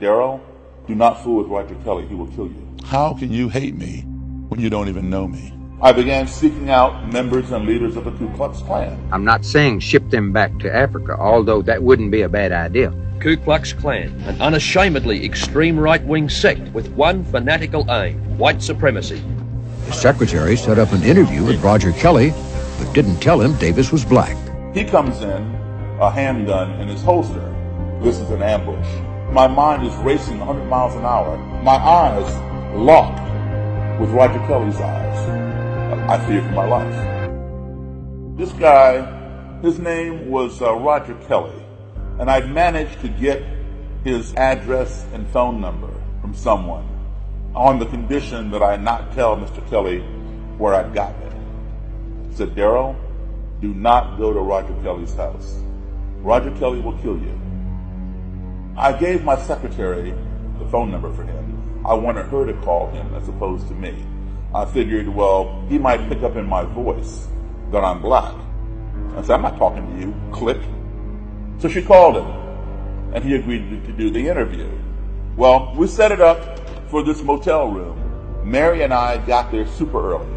Daryl, do not fool with Roger Kelly. He will kill you. How can you hate me when you don't even know me? I began seeking out members and leaders of the Ku Klux Klan. I'm not saying ship them back to Africa, although that wouldn't be a bad idea. Ku Klux Klan, an unashamedly extreme right wing sect with one fanatical aim white supremacy. The secretary set up an interview with Roger Kelly, but didn't tell him Davis was black. He comes in, a handgun in his holster. This is an ambush. My mind is racing 100 miles an hour. My eyes locked with Roger Kelly's eyes. I fear for my life. This guy, his name was uh, Roger Kelly, and I'd managed to get his address and phone number from someone on the condition that I not tell Mr. Kelly where I'd gotten it. Said, Daryl, do not go to Roger Kelly's house. Roger Kelly will kill you. I gave my secretary the phone number for him. I wanted her to call him as opposed to me. I figured, well, he might pick up in my voice that I'm black. I said, I'm not talking to you. Click. So she called him, and he agreed to do the interview. Well, we set it up for this motel room. Mary and I got there super early.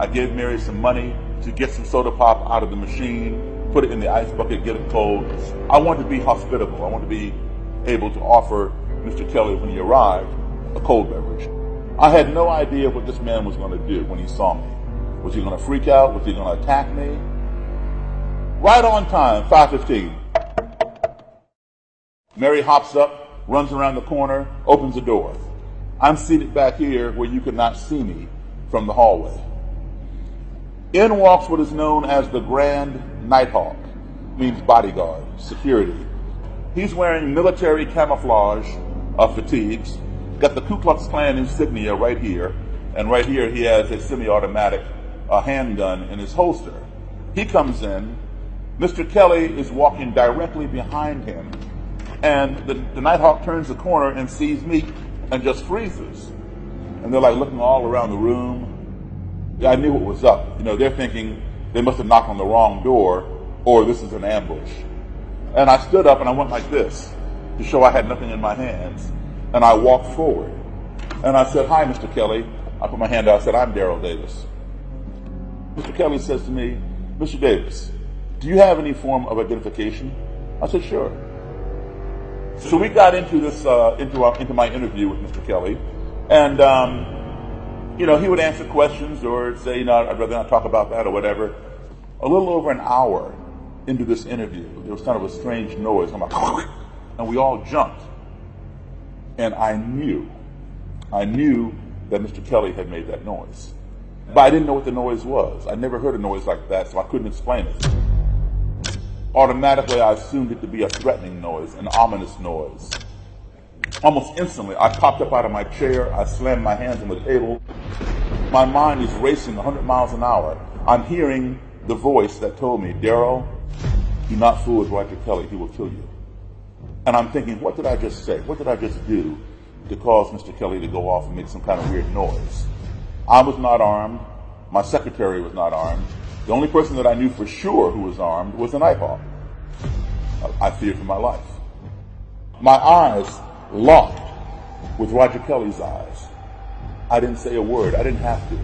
I gave Mary some money to get some soda pop out of the machine, put it in the ice bucket, get it cold. I wanted to be hospitable. I wanted to be able to offer Mr. Kelly, when he arrived, a cold beverage. I had no idea what this man was going to do when he saw me. Was he going to freak out? Was he going to attack me? Right on time, 5.15. Mary hops up, runs around the corner, opens the door. I'm seated back here where you could not see me from the hallway. In walks what is known as the Grand Nighthawk, means bodyguard, security. He's wearing military camouflage uh, fatigues, got the Ku Klux Klan insignia right here, and right here he has a semi-automatic uh, handgun in his holster. He comes in. Mr. Kelly is walking directly behind him, and the, the Nighthawk turns the corner and sees me and just freezes. And they're like looking all around the room. I knew what was up. You know, they're thinking they must have knocked on the wrong door or this is an ambush. And I stood up and I went like this to show I had nothing in my hands. And I walked forward. And I said, Hi, Mr. Kelly. I put my hand out. I said, I'm Daryl Davis. Mr. Kelly says to me, Mr. Davis, do you have any form of identification? I said, Sure. So we got into this, uh, into, our, into my interview with Mr. Kelly, and, um, you know, he would answer questions or say, you know, I'd rather not talk about that or whatever. A little over an hour into this interview, there was kind of a strange noise. I'm like, and we all jumped. And I knew, I knew that Mr. Kelly had made that noise. But I didn't know what the noise was. I never heard a noise like that, so I couldn't explain it automatically I assumed it to be a threatening noise, an ominous noise. Almost instantly, I popped up out of my chair. I slammed my hands on the table. My mind is racing 100 miles an hour. I'm hearing the voice that told me, Daryl, do not fool with Roger Kelly. He will kill you. And I'm thinking, what did I just say? What did I just do to cause Mr. Kelly to go off and make some kind of weird noise? I was not armed. My secretary was not armed. The only person that I knew for sure who was armed was the Nighthawk. I feared for my life. My eyes locked with Roger Kelly's eyes. I didn't say a word. I didn't have to.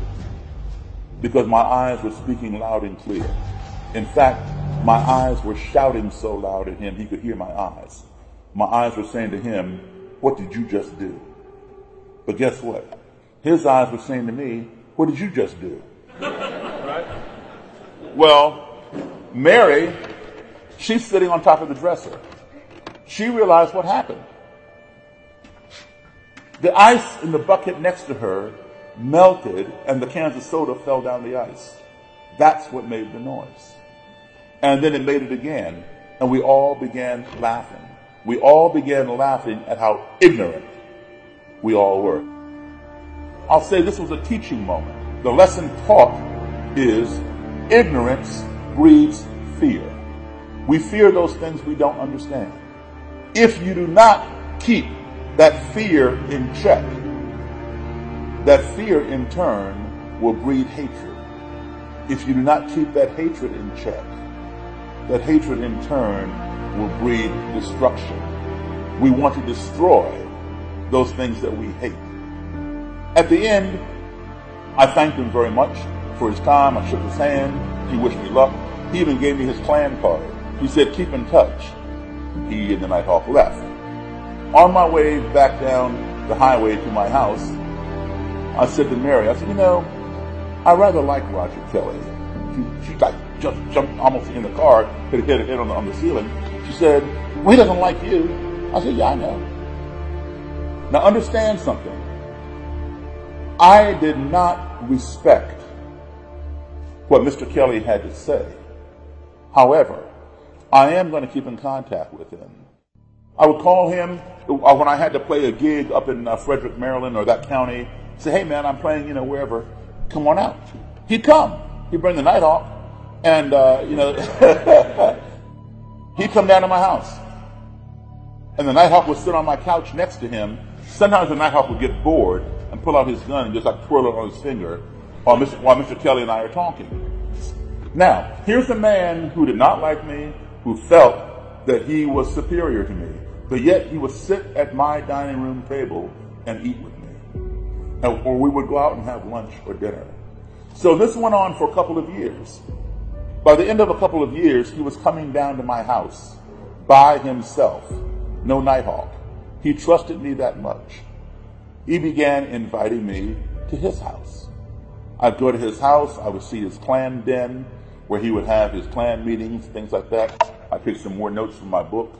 Because my eyes were speaking loud and clear. In fact, my eyes were shouting so loud at him he could hear my eyes. My eyes were saying to him, what did you just do? But guess what? His eyes were saying to me, what did you just do? right? Well, Mary, she's sitting on top of the dresser. She realized what happened. The ice in the bucket next to her melted and the cans of soda fell down the ice. That's what made the noise. And then it made it again. And we all began laughing. We all began laughing at how ignorant we all were. I'll say this was a teaching moment. The lesson taught is Ignorance breeds fear. We fear those things we don't understand. If you do not keep that fear in check, that fear in turn will breed hatred. If you do not keep that hatred in check, that hatred in turn will breed destruction. we want to destroy those things that we hate. At the end, I thanked him very much for his time. I shook his hand. He wished me luck. He even gave me his Klan card. He said, keep in touch. He and the Nighthawk left. On my way back down the highway to my house, I said to Mary, I said, you know, I rather like Roger Kelly. She, like just jumped almost in the car, hit, hit, hit on the, on the ceiling. She said, well, he doesn't like you. I said, yeah, I know. Now understand something. I did not respect what Mr. Kelly had to say. However, I am going to keep in contact with him. I would call him uh, when I had to play a gig up in uh, Frederick, Maryland, or that county. Say, hey man, I'm playing, you know, wherever. Come on out. He'd come. He'd bring the Nighthawk, and uh, you know, he'd come down to my house, and the Nighthawk would sit on my couch next to him. Sometimes the Nighthawk would get bored and pull out his gun and just like twirl it on his finger while Mr. while Mr. Kelly and I are talking. Now, here's a man who did not like me, who felt that he was superior to me, but yet he would sit at my dining room table and eat with me. or we would go out and have lunch or dinner. So this went on for a couple of years. By the end of a couple of years, he was coming down to my house by himself, no Nighthawk. He trusted me that much. He began inviting me to his house. I'd go to his house, I would see his Klan den, where he would have his Klan meetings, things like that. I picked some more notes from my book.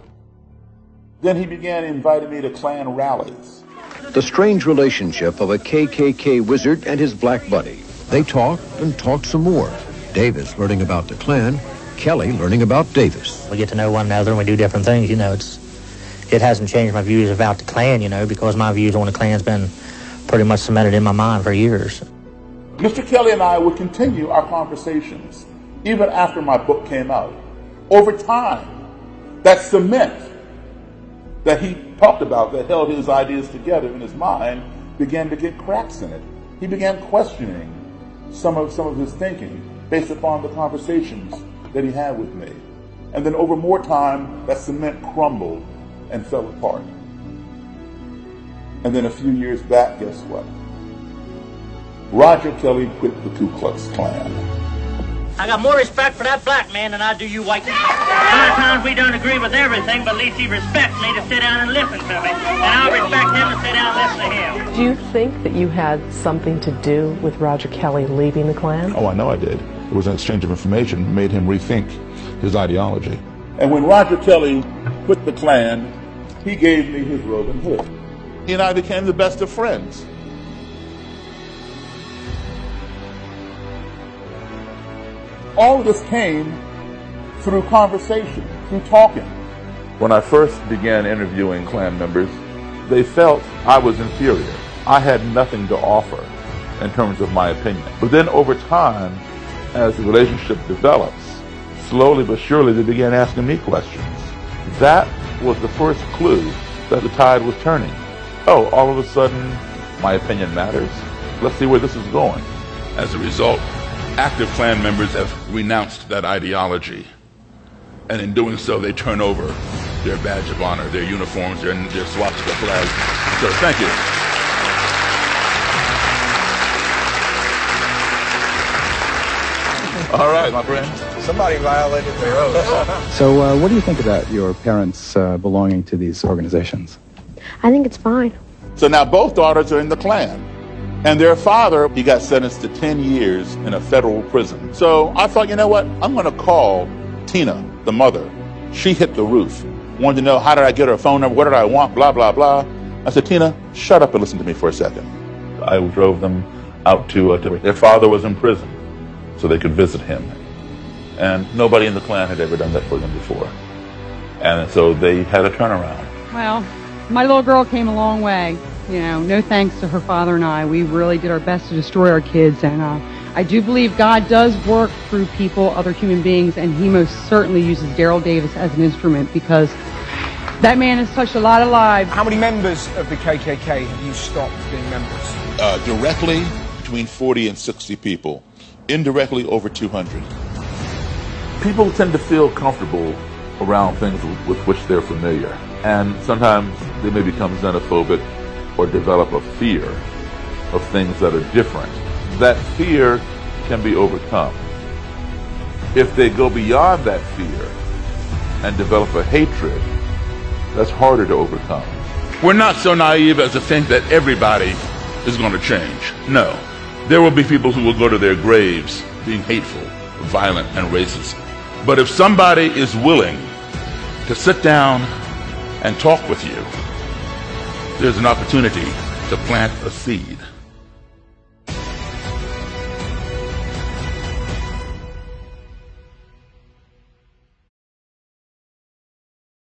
Then he began inviting me to Klan rallies. The strange relationship of a KKK wizard and his black buddy. They talked and talked some more. Davis learning about the Klan, Kelly learning about Davis. We get to know one another and we do different things. You know, it's it hasn't changed my views about the Klan, you know, because my views on the Klan's been pretty much cemented in my mind for years. Mr. Kelly and I would continue our conversations even after my book came out. Over time, that cement that he talked about that held his ideas together in his mind began to get cracks in it. He began questioning some of some of his thinking based upon the conversations that he had with me. And then over more time, that cement crumbled and fell apart. And then a few years back, guess what? Roger Kelly quit the Ku Klux Klan. I got more respect for that black man than I do you white people. Sometimes we don't agree with everything, but at least he respects me to sit down and listen to me. And I respect him to sit down and listen to him. Do you think that you had something to do with Roger Kelly leaving the Klan? Oh, I know I did. It was an exchange of information made him rethink his ideology. And when Roger Kelly quit the Klan, he gave me his robe and hood. He and I became the best of friends. All of this came through conversation, through talking. When I first began interviewing Klan members, they felt I was inferior. I had nothing to offer in terms of my opinion. But then over time, as the relationship develops, slowly but surely they began asking me questions. That was the first clue that the tide was turning. Oh, all of a sudden, my opinion matters. Let's see where this is going. As a result, active Klan members have renounced that ideology. And in doing so, they turn over their badge of honor, their uniforms, their, their swastika flags. So thank you. All right, my friend. Somebody violated their oath. so, uh, what do you think about your parents uh, belonging to these organizations? I think it's fine. So now both daughters are in the Klan. And their father, he got sentenced to 10 years in a federal prison. So I thought, you know what? I'm going to call Tina, the mother. She hit the roof. Wanted to know how did I get her phone number? What did I want? Blah, blah, blah. I said, Tina, shut up and listen to me for a second. I drove them out to, uh, to their father was in prison so they could visit him. And nobody in the Klan had ever done that for them before. And so they had a turnaround. Well, my little girl came a long way you know, no thanks to her father and I. We really did our best to destroy our kids. And uh, I do believe God does work through people, other human beings, and he most certainly uses Daryl Davis as an instrument because that man has touched a lot of lives. How many members of the KKK have you stopped being members? Uh, directly, between 40 and 60 people. Indirectly, over 200. People tend to feel comfortable around things with which they're familiar. And sometimes they may become xenophobic or develop a fear of things that are different. That fear can be overcome. If they go beyond that fear and develop a hatred, that's harder to overcome. We're not so naive as to think that everybody is going to change. No. There will be people who will go to their graves being hateful, violent, and racist. But if somebody is willing to sit down and talk with you, there's an opportunity to plant a seed.